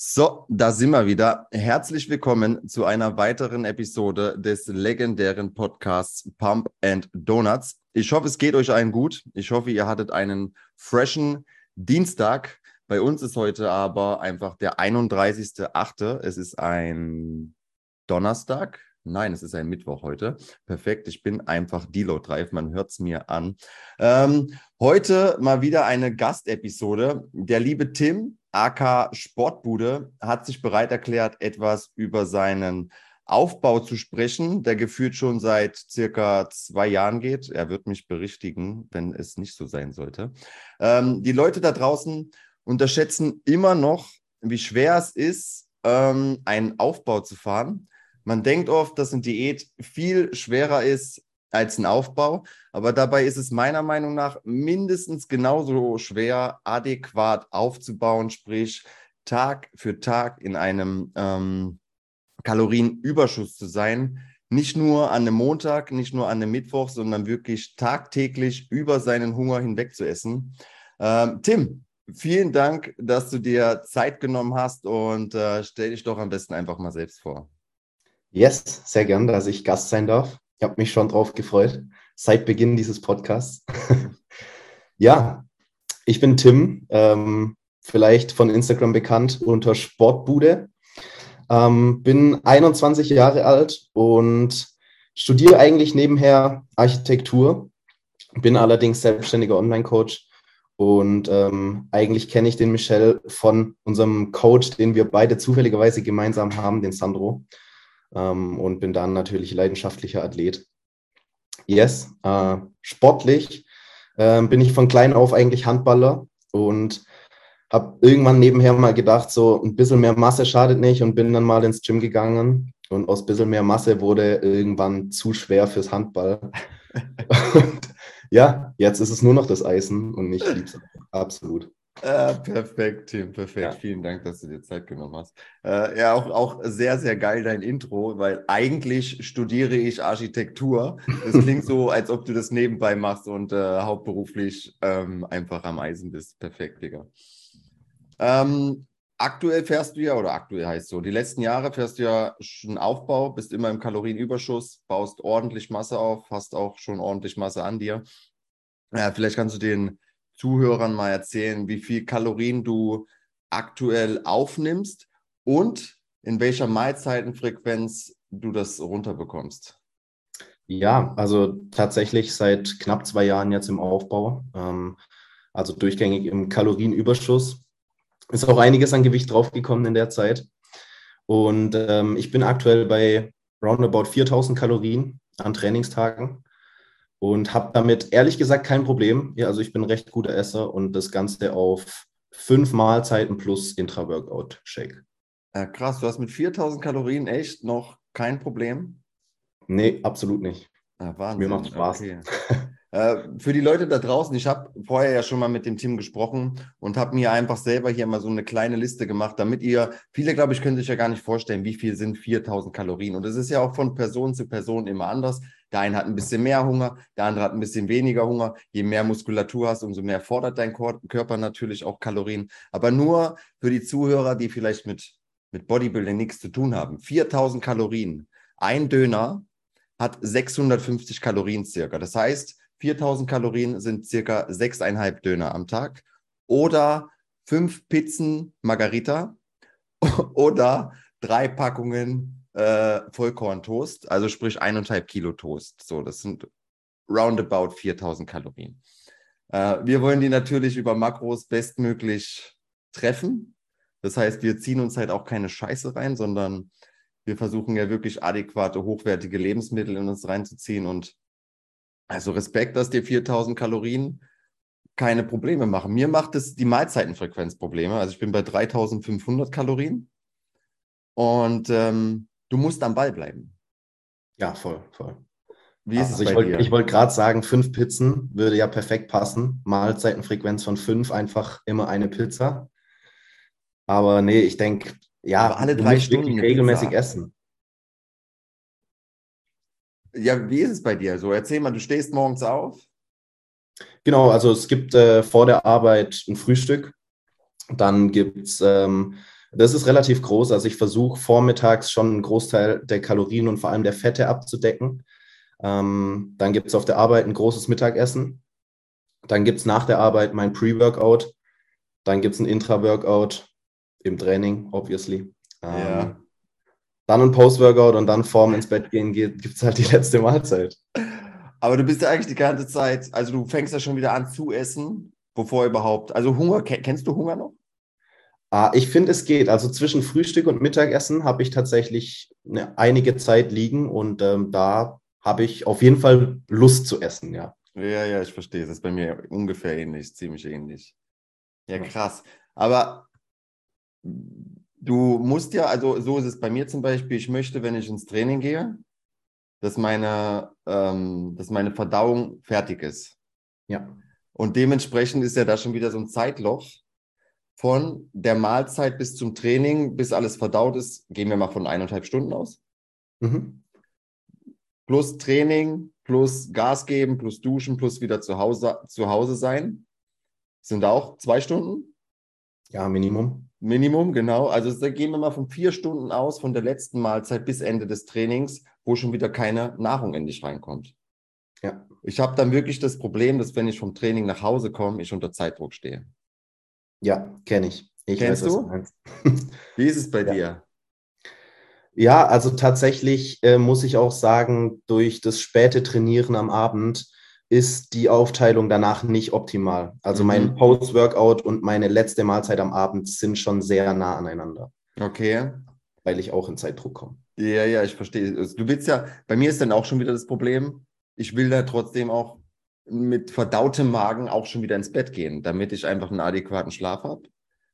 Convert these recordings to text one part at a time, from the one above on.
So, da sind wir wieder. Herzlich willkommen zu einer weiteren Episode des legendären Podcasts Pump and Donuts. Ich hoffe, es geht euch allen gut. Ich hoffe, ihr hattet einen freshen Dienstag. Bei uns ist heute aber einfach der 31.8. Es ist ein Donnerstag. Nein, es ist ein Mittwoch heute. Perfekt, ich bin einfach Deload Drive, man hört es mir an. Ähm, heute mal wieder eine Gastepisode. Der liebe Tim, AK Sportbude, hat sich bereit erklärt, etwas über seinen Aufbau zu sprechen, der gefühlt schon seit circa zwei Jahren geht. Er wird mich berichtigen, wenn es nicht so sein sollte. Ähm, die Leute da draußen unterschätzen immer noch, wie schwer es ist, ähm, einen Aufbau zu fahren. Man denkt oft, dass eine Diät viel schwerer ist als ein Aufbau, aber dabei ist es meiner Meinung nach mindestens genauso schwer, adäquat aufzubauen, sprich Tag für Tag in einem ähm, Kalorienüberschuss zu sein. Nicht nur an einem Montag, nicht nur an einem Mittwoch, sondern wirklich tagtäglich über seinen Hunger hinweg zu essen. Ähm, Tim, vielen Dank, dass du dir Zeit genommen hast und äh, stell dich doch am besten einfach mal selbst vor. Yes, sehr gern, dass ich Gast sein darf. Ich habe mich schon drauf gefreut, seit Beginn dieses Podcasts. ja, ich bin Tim, ähm, vielleicht von Instagram bekannt unter Sportbude. Ähm, bin 21 Jahre alt und studiere eigentlich nebenher Architektur, bin allerdings selbstständiger Online-Coach und ähm, eigentlich kenne ich den Michel von unserem Coach, den wir beide zufälligerweise gemeinsam haben, den Sandro ähm, und bin dann natürlich leidenschaftlicher Athlet. Yes, äh, sportlich äh, bin ich von klein auf eigentlich Handballer und habe irgendwann nebenher mal gedacht, so ein bisschen mehr Masse schadet nicht und bin dann mal ins Gym gegangen und aus ein bisschen mehr Masse wurde irgendwann zu schwer fürs Handball. und ja, jetzt ist es nur noch das Eisen und ich liebe es absolut. Äh, perfekt, Tim, perfekt. Ja. Vielen Dank, dass du dir Zeit genommen hast. Äh, ja, auch, auch sehr, sehr geil dein Intro, weil eigentlich studiere ich Architektur. Es klingt so, als ob du das nebenbei machst und äh, hauptberuflich ähm, einfach am Eisen bist. Perfekt, Digga. Ähm, aktuell fährst du ja, oder aktuell heißt so, die letzten Jahre fährst du ja schon Aufbau, bist immer im Kalorienüberschuss, baust ordentlich Masse auf, hast auch schon ordentlich Masse an dir. Ja, vielleicht kannst du den Zuhörern mal erzählen, wie viel Kalorien du aktuell aufnimmst und in welcher Mahlzeitenfrequenz du das runterbekommst? Ja, also tatsächlich seit knapp zwei Jahren jetzt im Aufbau, ähm, also durchgängig im Kalorienüberschuss. Ist auch einiges an Gewicht draufgekommen in der Zeit. Und ähm, ich bin aktuell bei roundabout 4000 Kalorien an Trainingstagen und habe damit ehrlich gesagt kein Problem. Ja, also ich bin recht guter Esser und das Ganze auf fünf Mahlzeiten plus Intra-Workout-Shake. Ja, krass, du hast mit 4000 Kalorien echt noch kein Problem? Nee, absolut nicht. Ja, Wahnsinn. Mir macht Spaß. Okay. Äh, für die Leute da draußen, ich habe vorher ja schon mal mit dem Team gesprochen und habe mir einfach selber hier mal so eine kleine Liste gemacht, damit ihr, viele glaube ich, können sich ja gar nicht vorstellen, wie viel sind 4000 Kalorien. Und es ist ja auch von Person zu Person immer anders. Der eine hat ein bisschen mehr Hunger, der andere hat ein bisschen weniger Hunger. Je mehr Muskulatur hast, umso mehr fordert dein Körper natürlich auch Kalorien. Aber nur für die Zuhörer, die vielleicht mit, mit Bodybuilding nichts zu tun haben. 4000 Kalorien. Ein Döner hat 650 Kalorien circa. Das heißt, 4000 Kalorien sind circa 6,5 Döner am Tag oder fünf Pizzen Margarita oder drei Packungen äh, Vollkorntoast, also sprich eineinhalb Kilo Toast. So, das sind roundabout 4000 Kalorien. Äh, wir wollen die natürlich über Makros bestmöglich treffen. Das heißt, wir ziehen uns halt auch keine Scheiße rein, sondern wir versuchen ja wirklich adäquate, hochwertige Lebensmittel in uns reinzuziehen und also Respekt, dass dir 4000 Kalorien keine Probleme machen. Mir macht es die Mahlzeitenfrequenz Probleme. Also ich bin bei 3500 Kalorien und ähm, du musst am Ball bleiben. Ja, voll, voll. Wie ist also es bei ich wollte wollt gerade sagen, fünf Pizzen würde ja perfekt passen. Mahlzeitenfrequenz von fünf, einfach immer eine Pizza. Aber nee, ich denke, ja, Aber alle drei Stunden regelmäßig Pizza. essen. Ja, wie ist es bei dir? So, erzähl mal, du stehst morgens auf. Genau, also es gibt äh, vor der Arbeit ein Frühstück. Dann gibt es ähm, Das ist relativ groß. Also ich versuche vormittags schon einen Großteil der Kalorien und vor allem der Fette abzudecken. Ähm, dann gibt es auf der Arbeit ein großes Mittagessen. Dann gibt es nach der Arbeit mein Pre-Workout. Dann gibt es ein Intra-Workout im Training, obviously. Ähm, ja. Dann ein Post-Workout und dann vorm ins Bett gehen gibt es halt die letzte Mahlzeit. Aber du bist ja eigentlich die ganze Zeit, also du fängst ja schon wieder an zu essen, bevor überhaupt. Also Hunger, kennst du Hunger noch? Ah, ich finde, es geht. Also zwischen Frühstück und Mittagessen habe ich tatsächlich eine, einige Zeit liegen und ähm, da habe ich auf jeden Fall Lust zu essen, ja. Ja, ja, ich verstehe. Das ist bei mir ungefähr ähnlich, ziemlich ähnlich. Ja, krass. Aber du musst ja, also so ist es bei mir zum Beispiel, ich möchte, wenn ich ins Training gehe, dass meine, ähm, dass meine Verdauung fertig ist. Ja. Und dementsprechend ist ja da schon wieder so ein Zeitloch von der Mahlzeit bis zum Training, bis alles verdaut ist, gehen wir mal von eineinhalb Stunden aus. Mhm. Plus Training, plus Gas geben, plus Duschen, plus wieder zu Hause, zu Hause sein. Sind auch zwei Stunden? Ja, Minimum. Minimum, genau. Also da gehen wir mal von vier Stunden aus, von der letzten Mahlzeit bis Ende des Trainings, wo schon wieder keine Nahrung in dich reinkommt. Ja. Ich habe dann wirklich das Problem, dass wenn ich vom Training nach Hause komme, ich unter Zeitdruck stehe. Ja, kenne ich. ich. Kennst weiß, du? Wie ist es bei ja. dir? Ja, also tatsächlich äh, muss ich auch sagen, durch das späte Trainieren am Abend ist die Aufteilung danach nicht optimal. Also mhm. mein Post-Workout und meine letzte Mahlzeit am Abend sind schon sehr nah aneinander. Okay. Weil ich auch in Zeitdruck komme. Ja, ja, ich verstehe. Also du willst ja, bei mir ist dann auch schon wieder das Problem, ich will da trotzdem auch mit verdautem Magen auch schon wieder ins Bett gehen, damit ich einfach einen adäquaten Schlaf habe.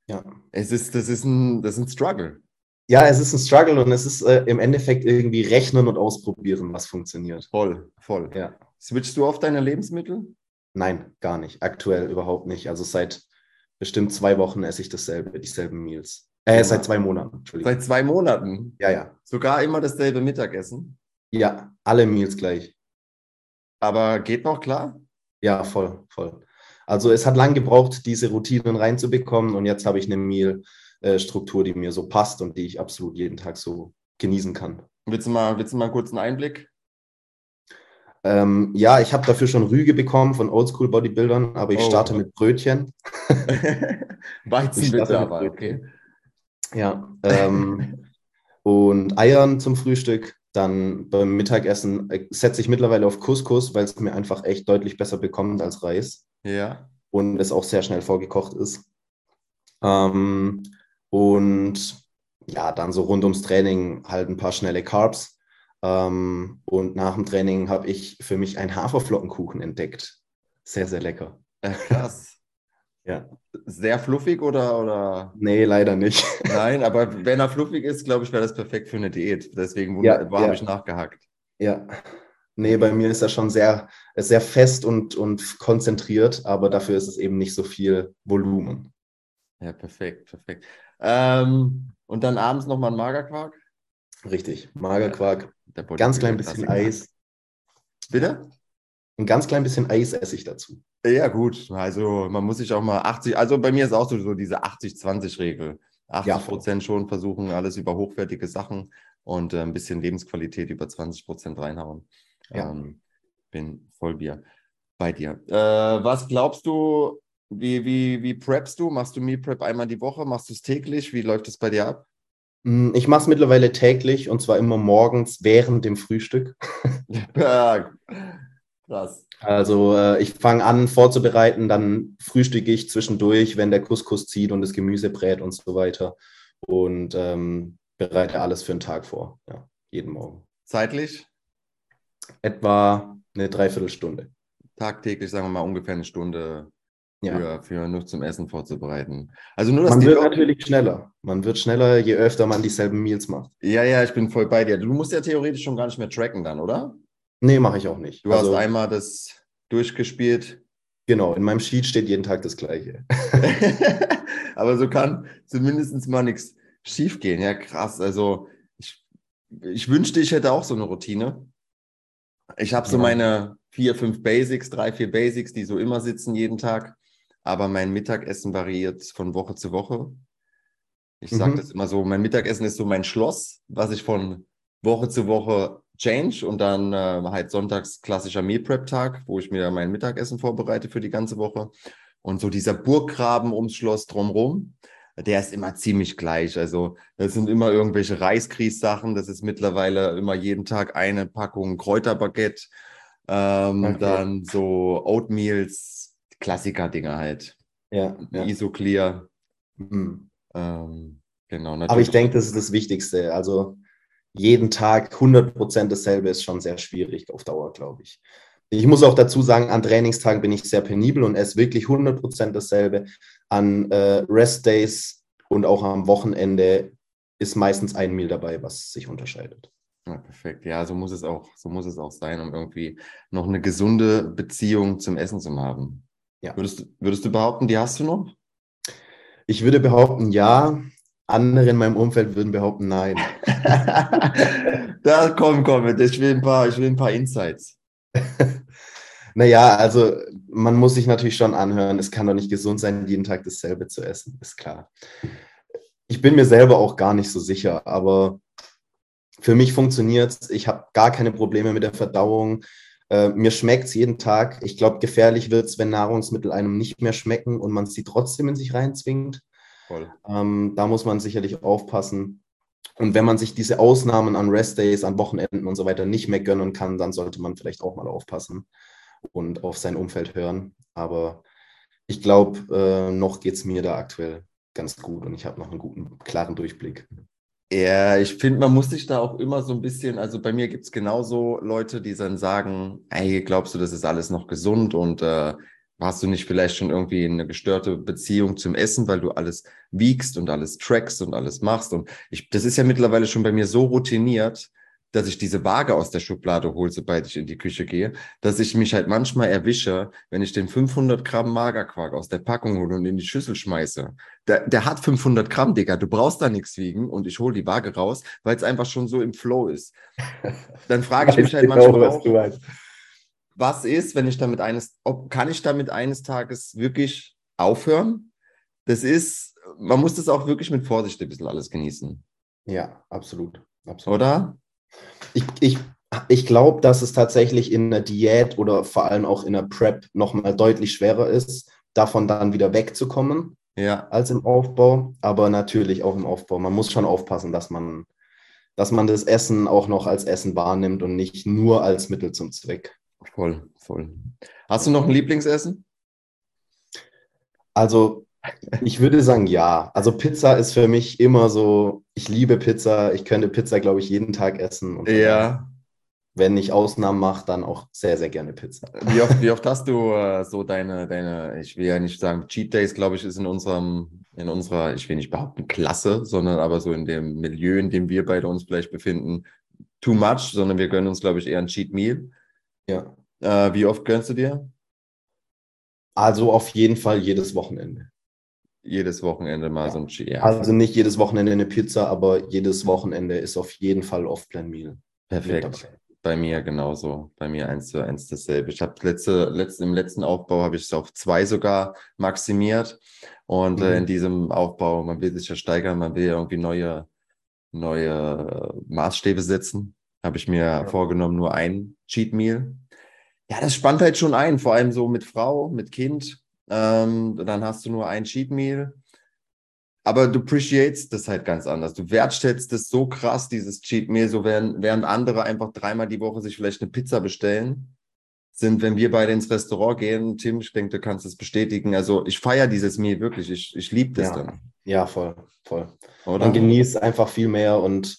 Ja. Es ist, das ist ein, das ist ein Struggle. Ja, es ist ein Struggle und es ist äh, im Endeffekt irgendwie rechnen und ausprobieren, was funktioniert. Voll, voll. Ja. Switchst du auf deine Lebensmittel? Nein, gar nicht. Aktuell überhaupt nicht. Also seit bestimmt zwei Wochen esse ich dasselbe, dieselben Meals. Äh, ja. seit zwei Monaten, Entschuldigung. Seit zwei Monaten? Ja, ja. Sogar immer dasselbe Mittagessen? Ja, alle Meals gleich. Aber geht noch klar? Ja, voll, voll. Also es hat lang gebraucht, diese Routinen reinzubekommen und jetzt habe ich eine Meal-Struktur, die mir so passt und die ich absolut jeden Tag so genießen kann. Willst du mal, willst du mal kurz einen Einblick? Ähm, ja, ich habe dafür schon Rüge bekommen von Oldschool Bodybuildern, aber ich oh. starte mit Brötchen. Weizen bitte aber, okay. Ja, ähm, und Eiern zum Frühstück, dann beim Mittagessen äh, setze ich mittlerweile auf Couscous, weil es mir einfach echt deutlich besser bekommt als Reis. Ja. Und es auch sehr schnell vorgekocht ist. Ähm, und ja, dann so rund ums Training halt ein paar schnelle Carbs. Ähm, und nach dem Training habe ich für mich einen Haferflockenkuchen entdeckt. Sehr, sehr lecker. Krass. Ja. Sehr fluffig oder, oder? Nee, leider nicht. Nein, aber wenn er fluffig ist, glaube ich, wäre das perfekt für eine Diät. Deswegen ja, ja. habe ich nachgehackt. Ja. Nee, bei mir ist er schon sehr, sehr fest und, und konzentriert, aber dafür ist es eben nicht so viel Volumen. Ja, perfekt, perfekt. Ähm, und dann abends nochmal ein Magerquark? Richtig, Magerquark. Ganz klein bisschen Eis. Bitte? Ein ganz klein bisschen Eis esse ich dazu. Ja, gut. Also man muss sich auch mal 80, also bei mir ist auch so, so diese 80-20-Regel. 80 Prozent ja. schon versuchen, alles über hochwertige Sachen und äh, ein bisschen Lebensqualität über 20 Prozent reinhauen. Ja. Ähm, bin voll Bier bei dir. Äh, was glaubst du, wie, wie, wie preppst du? Machst du Meal Prep einmal die Woche? Machst du es täglich? Wie läuft es bei dir ab? Hm, ich mache es mittlerweile täglich und zwar immer morgens während dem Frühstück. ja, Krass. Also äh, ich fange an vorzubereiten, dann frühstücke ich zwischendurch, wenn der Couscous zieht und das Gemüse brät und so weiter. Und ähm, bereite alles für den Tag vor, ja, jeden Morgen. Zeitlich? Etwa eine Dreiviertelstunde. Tagtäglich, sagen wir mal, ungefähr eine Stunde ja. für, für nur zum Essen vorzubereiten. Also nur, man wird natürlich schneller. Man wird schneller, je öfter man dieselben Meals macht. Ja, ja, ich bin voll bei dir. Du musst ja theoretisch schon gar nicht mehr tracken dann, oder? Nee, mache ich auch nicht. Du also, hast einmal das durchgespielt. Genau, in meinem Sheet steht jeden Tag das Gleiche. Aber so kann zumindest mal nichts schief gehen. Ja, krass. Also ich, ich wünschte, ich hätte auch so eine Routine. Ich habe so ja. meine vier, fünf Basics, drei, vier Basics, die so immer sitzen jeden Tag. Aber mein Mittagessen variiert von Woche zu Woche. Ich sage mhm. das immer so, mein Mittagessen ist so mein Schloss, was ich von Woche zu Woche change und dann äh, halt sonntags klassischer Meal Prep Tag, wo ich mir mein Mittagessen vorbereite für die ganze Woche. Und so dieser Burggraben ums Schloss drumherum, der ist immer ziemlich gleich. Also das sind immer irgendwelche Reiskries-Sachen. Das ist mittlerweile immer jeden Tag eine Packung Kräuterbaguette. Ähm, okay. Dann so Oatmeals, Klassiker-Dinger halt. Ja. ja. Isoclear. Mhm. Ähm, genau. Aber ich denke, das ist das Wichtigste. Also jeden Tag 100% dasselbe ist schon sehr schwierig auf Dauer, glaube ich. Ich muss auch dazu sagen, an Trainingstagen bin ich sehr penibel und esse wirklich 100% dasselbe. An äh, Rest-Days und auch am Wochenende ist meistens ein Meal dabei, was sich unterscheidet. Ja, perfekt. Ja, so muss es auch, so muss es auch sein, um irgendwie noch eine gesunde Beziehung zum Essen zu haben. Ja. Würdest, würdest du behaupten, die hast du noch? Ich würde behaupten, ja. Andere in meinem Umfeld würden behaupten, nein. da komm, komm, ich will ein paar, ich will ein paar Insights. naja, also man muss sich natürlich schon anhören, es kann doch nicht gesund sein, jeden Tag dasselbe zu essen, ist klar. Ich bin mir selber auch gar nicht so sicher, aber für mich funktioniert es. Ich habe gar keine Probleme mit der Verdauung. Äh, mir schmeckt es jeden Tag. Ich glaube, gefährlich wird es, wenn Nahrungsmittel einem nicht mehr schmecken und man sie trotzdem in sich reinzwingt. Ähm, da muss man sicherlich aufpassen. Und wenn man sich diese Ausnahmen an Restdays, an Wochenenden und so weiter nicht mehr gönnen kann, dann sollte man vielleicht auch mal aufpassen und auf sein Umfeld hören. Aber ich glaube, äh, noch geht es mir da aktuell ganz gut und ich habe noch einen guten, klaren Durchblick. Ja, ich finde, man muss sich da auch immer so ein bisschen, also bei mir gibt es genauso Leute, die dann sagen, hey, glaubst du, das ist alles noch gesund und äh, hast du nicht vielleicht schon irgendwie eine gestörte Beziehung zum Essen, weil du alles wiegst und alles trackst und alles machst. Und ich, das ist ja mittlerweile schon bei mir so routiniert, dass ich diese Waage aus der Schublade hole, sobald ich in die Küche gehe, dass ich mich halt manchmal erwische, wenn ich den 500 Gramm Magerquark aus der Packung hole und in die Schüssel schmeiße. Der, der hat 500 Gramm, Digga, du brauchst da nichts wiegen und ich hole die Waage raus, weil es einfach schon so im Flow ist. Dann frage ich mich halt genau, manchmal auch, was ist, wenn ich damit eines, ob, kann ich damit eines Tages wirklich aufhören? Das ist, man muss das auch wirklich mit Vorsicht ein bisschen alles genießen. Ja, absolut. absolut. Oder? Ich, ich, ich glaube, dass es tatsächlich in einer Diät oder vor allem auch in einer Prep nochmal deutlich schwerer ist, davon dann wieder wegzukommen ja. als im Aufbau. Aber natürlich auch im Aufbau. Man muss schon aufpassen, dass man, dass man das Essen auch noch als Essen wahrnimmt und nicht nur als Mittel zum Zweck. Voll, voll. Hast du noch ein Lieblingsessen? Also, ich würde sagen, ja. Also, Pizza ist für mich immer so, ich liebe Pizza. Ich könnte Pizza, glaube ich, jeden Tag essen. ja. Wenn ich Ausnahmen mache, dann auch sehr, sehr gerne Pizza. Wie oft, wie oft hast du äh, so deine, deine, ich will ja nicht sagen, Cheat Days, glaube ich, ist in unserem, in unserer, ich will nicht behaupten, Klasse, sondern aber so in dem Milieu, in dem wir beide uns vielleicht befinden, too much, sondern wir gönnen uns, glaube ich, eher ein Cheat Meal. Ja. Äh, wie oft gönnst du dir? Also auf jeden Fall jedes Wochenende. Jedes Wochenende mal ja. so ein Cheat. Ja. Also nicht jedes Wochenende eine Pizza, aber jedes Wochenende ist auf jeden Fall Off-Plan-Meal. Perfekt. Bei mir genauso. Bei mir eins zu eins dasselbe. Ich habe letzte, letzte, im letzten Aufbau habe ich es auf zwei sogar maximiert. Und mhm. äh, in mhm. diesem Aufbau, man will sich ja steigern, man will ja irgendwie neue, neue Maßstäbe setzen. Habe ich mir ja. vorgenommen, nur ein Cheat Meal ja, das spannt halt schon ein, vor allem so mit Frau, mit Kind. Ähm, dann hast du nur ein Cheat Meal. Aber du appreciatest das halt ganz anders. Du wertschätzt es so krass, dieses Cheat Meal, so während, während andere einfach dreimal die Woche sich vielleicht eine Pizza bestellen, sind, wenn wir beide ins Restaurant gehen, Tim, ich denke, du kannst es bestätigen. Also ich feiere dieses Meal wirklich. Ich, ich liebe das ja. dann. Ja, voll, voll. Oder? Man genießt einfach viel mehr und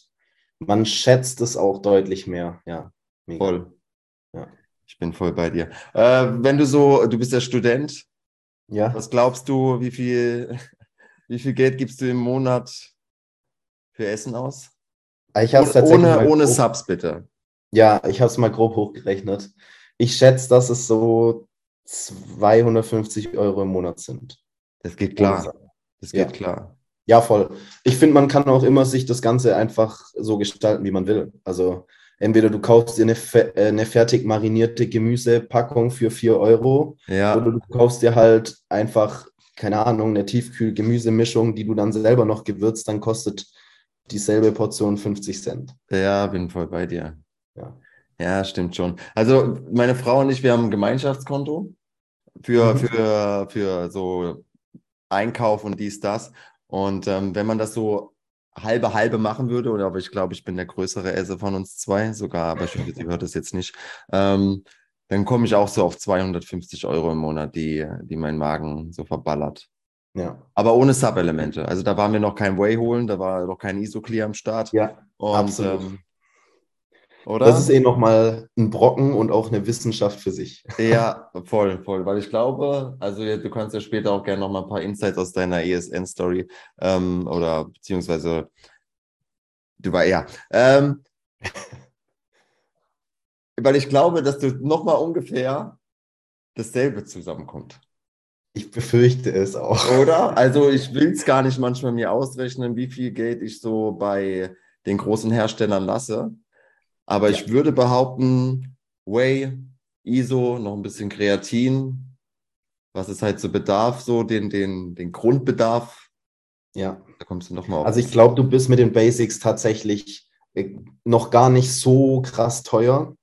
man schätzt es auch deutlich mehr. Ja, mega. voll. Ich bin voll bei dir. Äh, wenn du so, du bist ja Student. Ja. Was glaubst du, wie viel, wie viel Geld gibst du im Monat für Essen aus? Ich hab's ohne ohne Subs bitte. Ja, ich habe es mal grob hochgerechnet. Ich schätze, dass es so 250 Euro im Monat sind. Das geht klar. Das geht ja. klar. Ja, voll. Ich finde, man kann auch immer sich das Ganze einfach so gestalten, wie man will. Also entweder du kaufst dir eine, äh, eine fertig marinierte Gemüsepackung für 4 Euro ja. oder du kaufst dir halt einfach keine Ahnung, eine Tiefkühl-Gemüsemischung, die du dann selber noch gewürzt, dann kostet dieselbe Portion 50 Cent. Ja, bin voll bei dir. Ja. Ja, stimmt schon. Also meine Frau und ich, wir haben ein Gemeinschaftskonto für, mhm. für, für so Einkauf und dies, das. Und ähm, wenn man das so halbe halbe machen würde, oder aber ich glaube, ich bin der größere Esse von uns zwei, sogar, aber ich sie hört das jetzt nicht, ähm, dann komme ich auch so auf 250 Euro im Monat, die, die mein Magen so verballert. Ja. Aber ohne Sub-Elemente. Also da waren wir noch kein Whey holen, da war noch kein Isoclear am Start. Ja, und, absolut. Ähm, oder? Das ist eh nochmal ein Brocken und auch eine Wissenschaft für sich. Ja, voll, voll. Weil ich glaube, also du kannst ja später auch gerne nochmal ein paar Insights aus deiner ESN-Story ähm, oder beziehungsweise du war ja. Ähm, weil ich glaube, dass du nochmal ungefähr dasselbe zusammenkommt. Ich befürchte es auch. Oder? Also ich will es gar nicht manchmal mir ausrechnen, wie viel Geld ich so bei den großen Herstellern lasse. Aber ja. ich würde behaupten, Whey, ISO, noch ein bisschen Kreatin, was es halt so bedarf, so den, den, den Grundbedarf. Ja. Da kommst du nochmal auf. Also ich glaube, du bist mit den Basics tatsächlich äh, noch gar nicht so krass teuer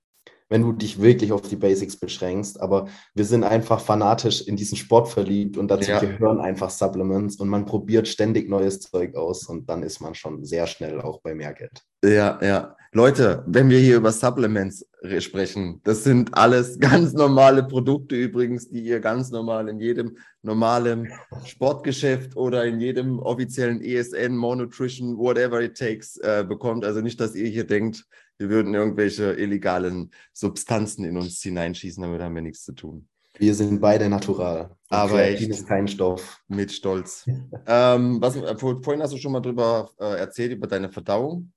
wenn du dich wirklich auf die Basics beschränkst. Aber wir sind einfach fanatisch in diesen Sport verliebt und dazu ja. gehören einfach Supplements und man probiert ständig neues Zeug aus und dann ist man schon sehr schnell auch bei mehr Geld. Ja, ja. Leute, wenn wir hier über Supplements sprechen, das sind alles ganz normale Produkte übrigens, die ihr ganz normal in jedem normalen Sportgeschäft oder in jedem offiziellen ESN, Monutrition, whatever it takes äh, bekommt. Also nicht, dass ihr hier denkt, wir würden irgendwelche illegalen Substanzen in uns hineinschießen, damit haben wir nichts zu tun. Wir sind beide natural. Aber Kreatin ist kein Stoff. Mit Stolz. ähm, was, äh, vorhin hast du schon mal drüber äh, erzählt, über deine Verdauung.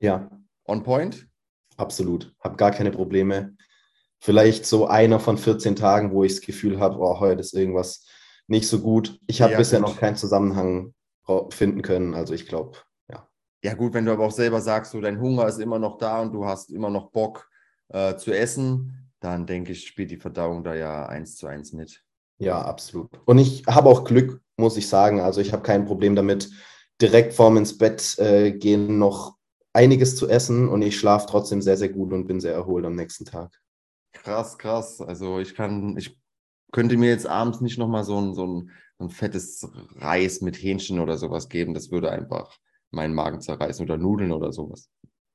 Ja. On point? Absolut. Habe gar keine Probleme. Vielleicht so einer von 14 Tagen, wo ich das Gefühl habe, oh, heute ist irgendwas nicht so gut. Ich habe ja, bisher gut. noch keinen Zusammenhang finden können. Also ich glaube, ja, gut, wenn du aber auch selber sagst, so dein Hunger ist immer noch da und du hast immer noch Bock äh, zu essen, dann denke ich, spielt die Verdauung da ja eins zu eins mit. Ja, absolut. Und ich habe auch Glück, muss ich sagen. Also ich habe kein Problem damit, direkt vorm ins Bett äh, gehen noch einiges zu essen und ich schlafe trotzdem sehr, sehr gut und bin sehr erholt am nächsten Tag. Krass, krass. Also ich kann, ich könnte mir jetzt abends nicht nochmal so ein, so, ein, so ein fettes Reis mit Hähnchen oder sowas geben. Das würde einfach meinen Magen zerreißen oder Nudeln oder sowas.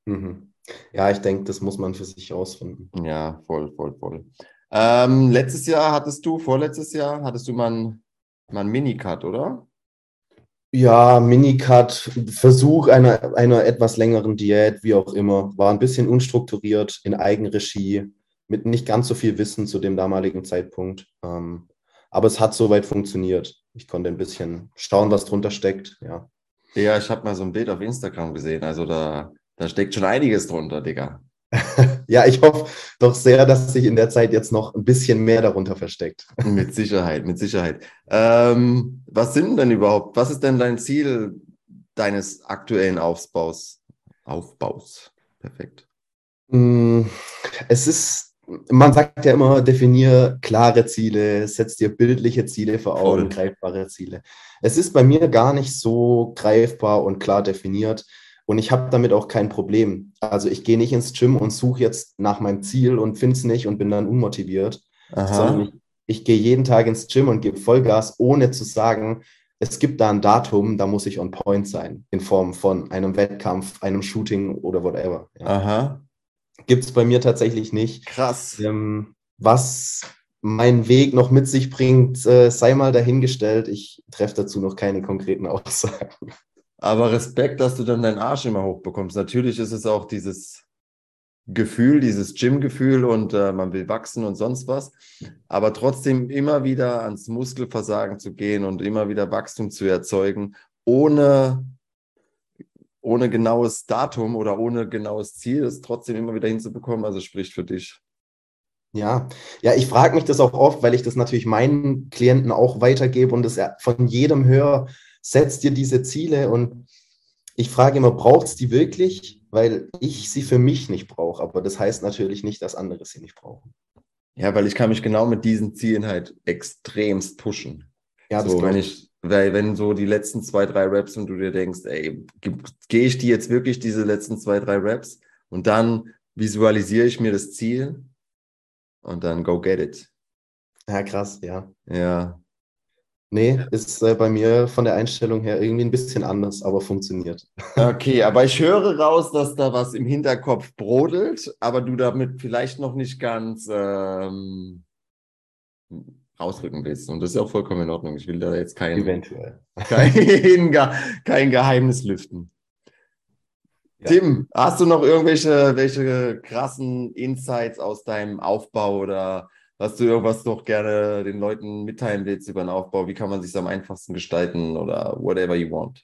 Mhm. Ja, ich denke, das muss man für sich ausfinden. Ja, voll, voll, voll. Ähm, letztes Jahr hattest du, vorletztes Jahr, hattest du mal einen, mal einen Minicut, oder? Ja, Minicut, Versuch einer, einer etwas längeren Diät, wie auch immer. War ein bisschen unstrukturiert, in Eigenregie, mit nicht ganz so viel Wissen zu dem damaligen Zeitpunkt. Ähm, aber es hat soweit funktioniert. Ich konnte ein bisschen schauen, was drunter steckt. Ja. Ja, ich habe mal so ein Bild auf Instagram gesehen. Also da, da steckt schon einiges drunter, Digga. ja, ich hoffe doch sehr, dass sich in der Zeit jetzt noch ein bisschen mehr darunter versteckt. mit Sicherheit, mit Sicherheit. Ähm, was sind denn überhaupt, was ist denn dein Ziel deines aktuellen Aufbaus? Aufbaus. Perfekt. Mm, es ist man sagt ja immer, definier klare Ziele, setz dir bildliche Ziele vor Augen, Voll. greifbare Ziele. Es ist bei mir gar nicht so greifbar und klar definiert und ich habe damit auch kein Problem. Also ich gehe nicht ins Gym und suche jetzt nach meinem Ziel und finde es nicht und bin dann unmotiviert, Aha. sondern ich, ich gehe jeden Tag ins Gym und gebe Vollgas, ohne zu sagen, es gibt da ein Datum, da muss ich on point sein, in Form von einem Wettkampf, einem Shooting oder whatever. Ja. Aha. Gibt es bei mir tatsächlich nicht. Krass. Ähm, was mein Weg noch mit sich bringt, äh, sei mal dahingestellt. Ich treffe dazu noch keine konkreten Aussagen. Aber Respekt, dass du dann deinen Arsch immer hochbekommst. Natürlich ist es auch dieses Gefühl, dieses Gym-Gefühl und äh, man will wachsen und sonst was. Aber trotzdem immer wieder ans Muskelversagen zu gehen und immer wieder Wachstum zu erzeugen, ohne ohne genaues Datum oder ohne genaues Ziel, es trotzdem immer wieder hinzubekommen, also spricht für dich. Ja, ja, ich frage mich das auch oft, weil ich das natürlich meinen Klienten auch weitergebe und das von jedem höre, setzt dir diese Ziele und ich frage immer, braucht es die wirklich? Weil ich sie für mich nicht brauche, aber das heißt natürlich nicht, dass andere sie nicht brauchen. Ja, weil ich kann mich genau mit diesen Zielen halt extremst pushen. Ja, das so, wenn ich, weil wenn so die letzten zwei, drei Raps und du dir denkst, ey, gehe ich die jetzt wirklich diese letzten zwei, drei Raps und dann visualisiere ich mir das Ziel und dann go get it. Ja, krass, ja. Ja. Nee, ist äh, bei mir von der Einstellung her irgendwie ein bisschen anders, aber funktioniert. Okay, aber ich höre raus, dass da was im Hinterkopf brodelt, aber du damit vielleicht noch nicht ganz ähm, rausrücken willst. Und das ist auch vollkommen in Ordnung. Ich will da jetzt kein, Eventuell. kein, kein Geheimnis lüften. Ja. Tim, hast du noch irgendwelche welche krassen Insights aus deinem Aufbau oder hast du irgendwas noch gerne den Leuten mitteilen willst über den Aufbau? Wie kann man sich am einfachsten gestalten oder whatever you want?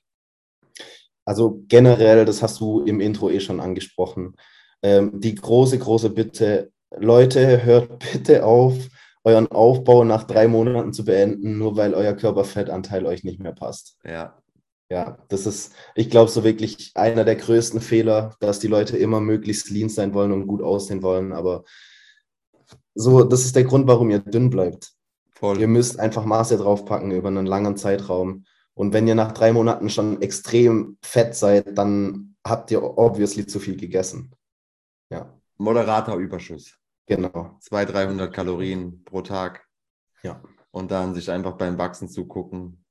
Also generell, das hast du im Intro eh schon angesprochen. Ähm, die große, große Bitte, Leute, hört bitte auf, euren Aufbau nach drei Monaten zu beenden, nur weil euer Körperfettanteil euch nicht mehr passt. Ja. Ja, das ist, ich glaube, so wirklich einer der größten Fehler, dass die Leute immer möglichst lean sein wollen und gut aussehen wollen. Aber so, das ist der Grund, warum ihr dünn bleibt. Voll. Ihr müsst einfach Maße draufpacken über einen langen Zeitraum. Und wenn ihr nach drei Monaten schon extrem fett seid, dann habt ihr obviously zu viel gegessen. Ja. Moderater Überschuss. Genau. 200, 300 Kalorien pro Tag. Ja. Und dann sich einfach beim Wachsen zugucken.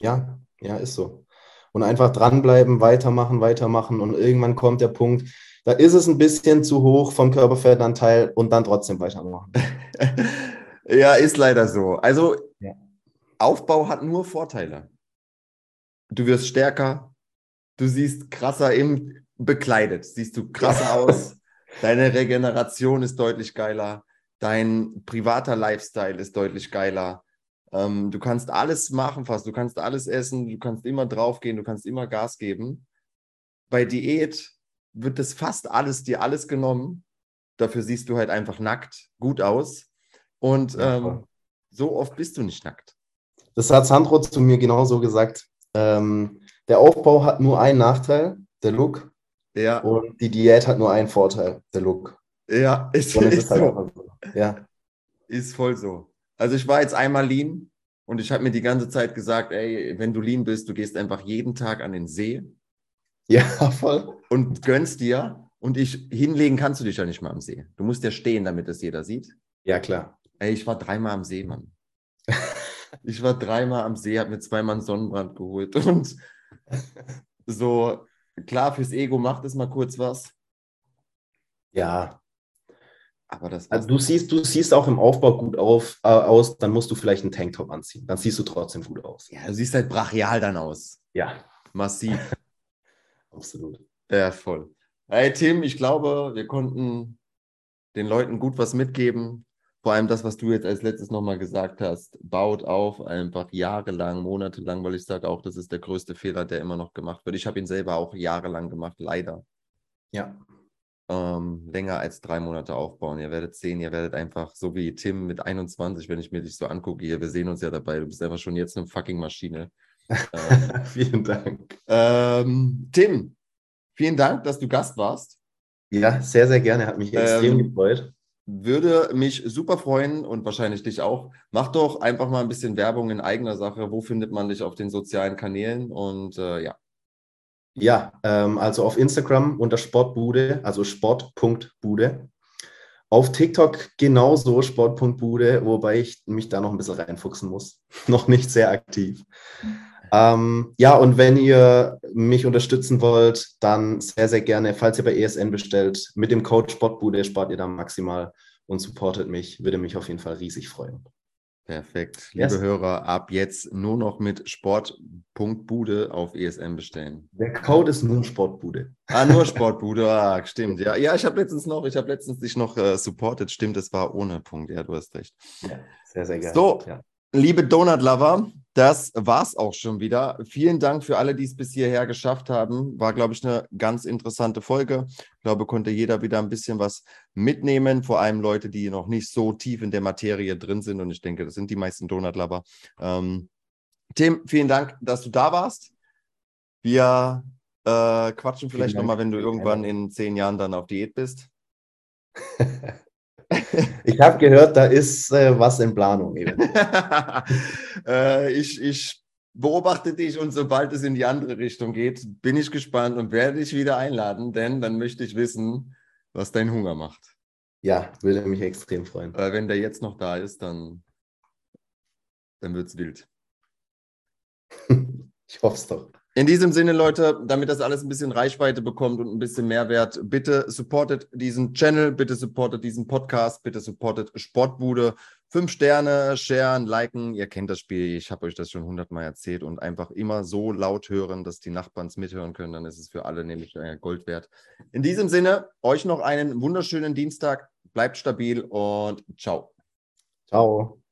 Ja, ja, ist so. Und einfach dranbleiben, weitermachen, weitermachen. Und irgendwann kommt der Punkt, da ist es ein bisschen zu hoch vom Körperfettanteil und dann trotzdem weitermachen. ja, ist leider so. Also ja. Aufbau hat nur Vorteile. Du wirst stärker, du siehst krasser im bekleidet, siehst du krasser ja. aus. Deine Regeneration ist deutlich geiler. Dein privater Lifestyle ist deutlich geiler. Ähm, du kannst alles machen fast. Du kannst alles essen. Du kannst immer draufgehen. Du kannst immer Gas geben. Bei Diät wird das fast alles, dir alles genommen. Dafür siehst du halt einfach nackt gut aus. Und ähm, so oft bist du nicht nackt. Das hat Sandro zu mir genauso gesagt. Ähm, der Aufbau hat nur einen Nachteil, der Look. Ja. Und die Diät hat nur einen Vorteil, der Look. Ja, ist, ist, ist halt so. so. Ja. Ist voll so. Also ich war jetzt einmal lean und ich habe mir die ganze Zeit gesagt, ey, wenn du lean bist, du gehst einfach jeden Tag an den See. Ja, voll. Und gönnst dir. Und ich hinlegen kannst du dich ja nicht mal am See. Du musst ja stehen, damit das jeder sieht. Ja, klar. Ey, ich war dreimal am See, Mann. ich war dreimal am See, habe mir zweimal einen Sonnenbrand geholt und so, Klar, fürs Ego macht es mal kurz was. Ja. Aber das also du siehst, du siehst auch im Aufbau gut auf, äh, aus, dann musst du vielleicht einen Tanktop anziehen. Dann siehst du trotzdem gut aus. Ja, du siehst halt brachial dann aus. Ja. Massiv. Absolut. Ja, voll. Hey Tim, ich glaube, wir konnten den Leuten gut was mitgeben vor allem das, was du jetzt als letztes nochmal gesagt hast, baut auf einfach jahrelang, monatelang, weil ich sage auch, das ist der größte Fehler, der immer noch gemacht wird. Ich habe ihn selber auch jahrelang gemacht, leider. Ja. Ähm, länger als drei Monate aufbauen. Ihr werdet sehen, ihr werdet einfach so wie Tim mit 21, wenn ich mir dich so angucke, hier, wir sehen uns ja dabei, du bist einfach schon jetzt eine fucking Maschine. ähm, vielen Dank. Ähm, Tim, vielen Dank, dass du Gast warst. Ja, sehr, sehr gerne. Hat mich extrem ähm, gefreut. Würde mich super freuen und wahrscheinlich dich auch. Mach doch einfach mal ein bisschen Werbung in eigener Sache. Wo findet man dich auf den sozialen Kanälen? Und äh, ja. Ja, ähm, also auf Instagram unter Sportbude, also sport.bude. Auf TikTok genauso Sport.bude, wobei ich mich da noch ein bisschen reinfuchsen muss. noch nicht sehr aktiv. Ähm, ja, und wenn ihr mich unterstützen wollt, dann sehr, sehr gerne, falls ihr bei ESN bestellt, mit dem Code Sportbude spart ihr dann maximal und supportet mich. Würde mich auf jeden Fall riesig freuen. Perfekt. Liebe yes. Hörer, ab jetzt nur noch mit Sport.bude auf ESN bestellen. Der Code ist nur Sportbude. Ah, nur Sportbude, ah, stimmt. Ja, ja ich habe letztens noch, ich habe letztens dich noch äh, supportet. Stimmt, es war ohne Punkt. Ja, du hast recht. Ja, sehr, sehr gerne. So, ja. liebe Donut-Lover, das war's auch schon wieder. Vielen Dank für alle, die es bis hierher geschafft haben. War, glaube ich, eine ganz interessante Folge. Ich glaube, konnte jeder wieder ein bisschen was mitnehmen. Vor allem Leute, die noch nicht so tief in der Materie drin sind. Und ich denke, das sind die meisten Donut-Lover. Ähm, Tim, vielen Dank, dass du da warst. Wir äh, quatschen vielleicht nochmal, wenn du irgendwann in zehn Jahren dann auf Diät bist. Ich habe gehört, da ist äh, was in Planung. äh, ich, ich beobachte dich und sobald es in die andere Richtung geht, bin ich gespannt und werde dich wieder einladen, denn dann möchte ich wissen, was dein Hunger macht. Ja, würde mich extrem freuen. Äh, wenn der jetzt noch da ist, dann, dann wird es wild. ich hoffe es doch. In diesem Sinne, Leute, damit das alles ein bisschen Reichweite bekommt und ein bisschen Mehrwert, bitte supportet diesen Channel, bitte supportet diesen Podcast, bitte supportet Sportbude. Fünf Sterne, sharen, liken. Ihr kennt das Spiel, ich habe euch das schon hundertmal erzählt und einfach immer so laut hören, dass die Nachbarn es mithören können. Dann ist es für alle nämlich Gold wert. In diesem Sinne, euch noch einen wunderschönen Dienstag. Bleibt stabil und ciao. Ciao.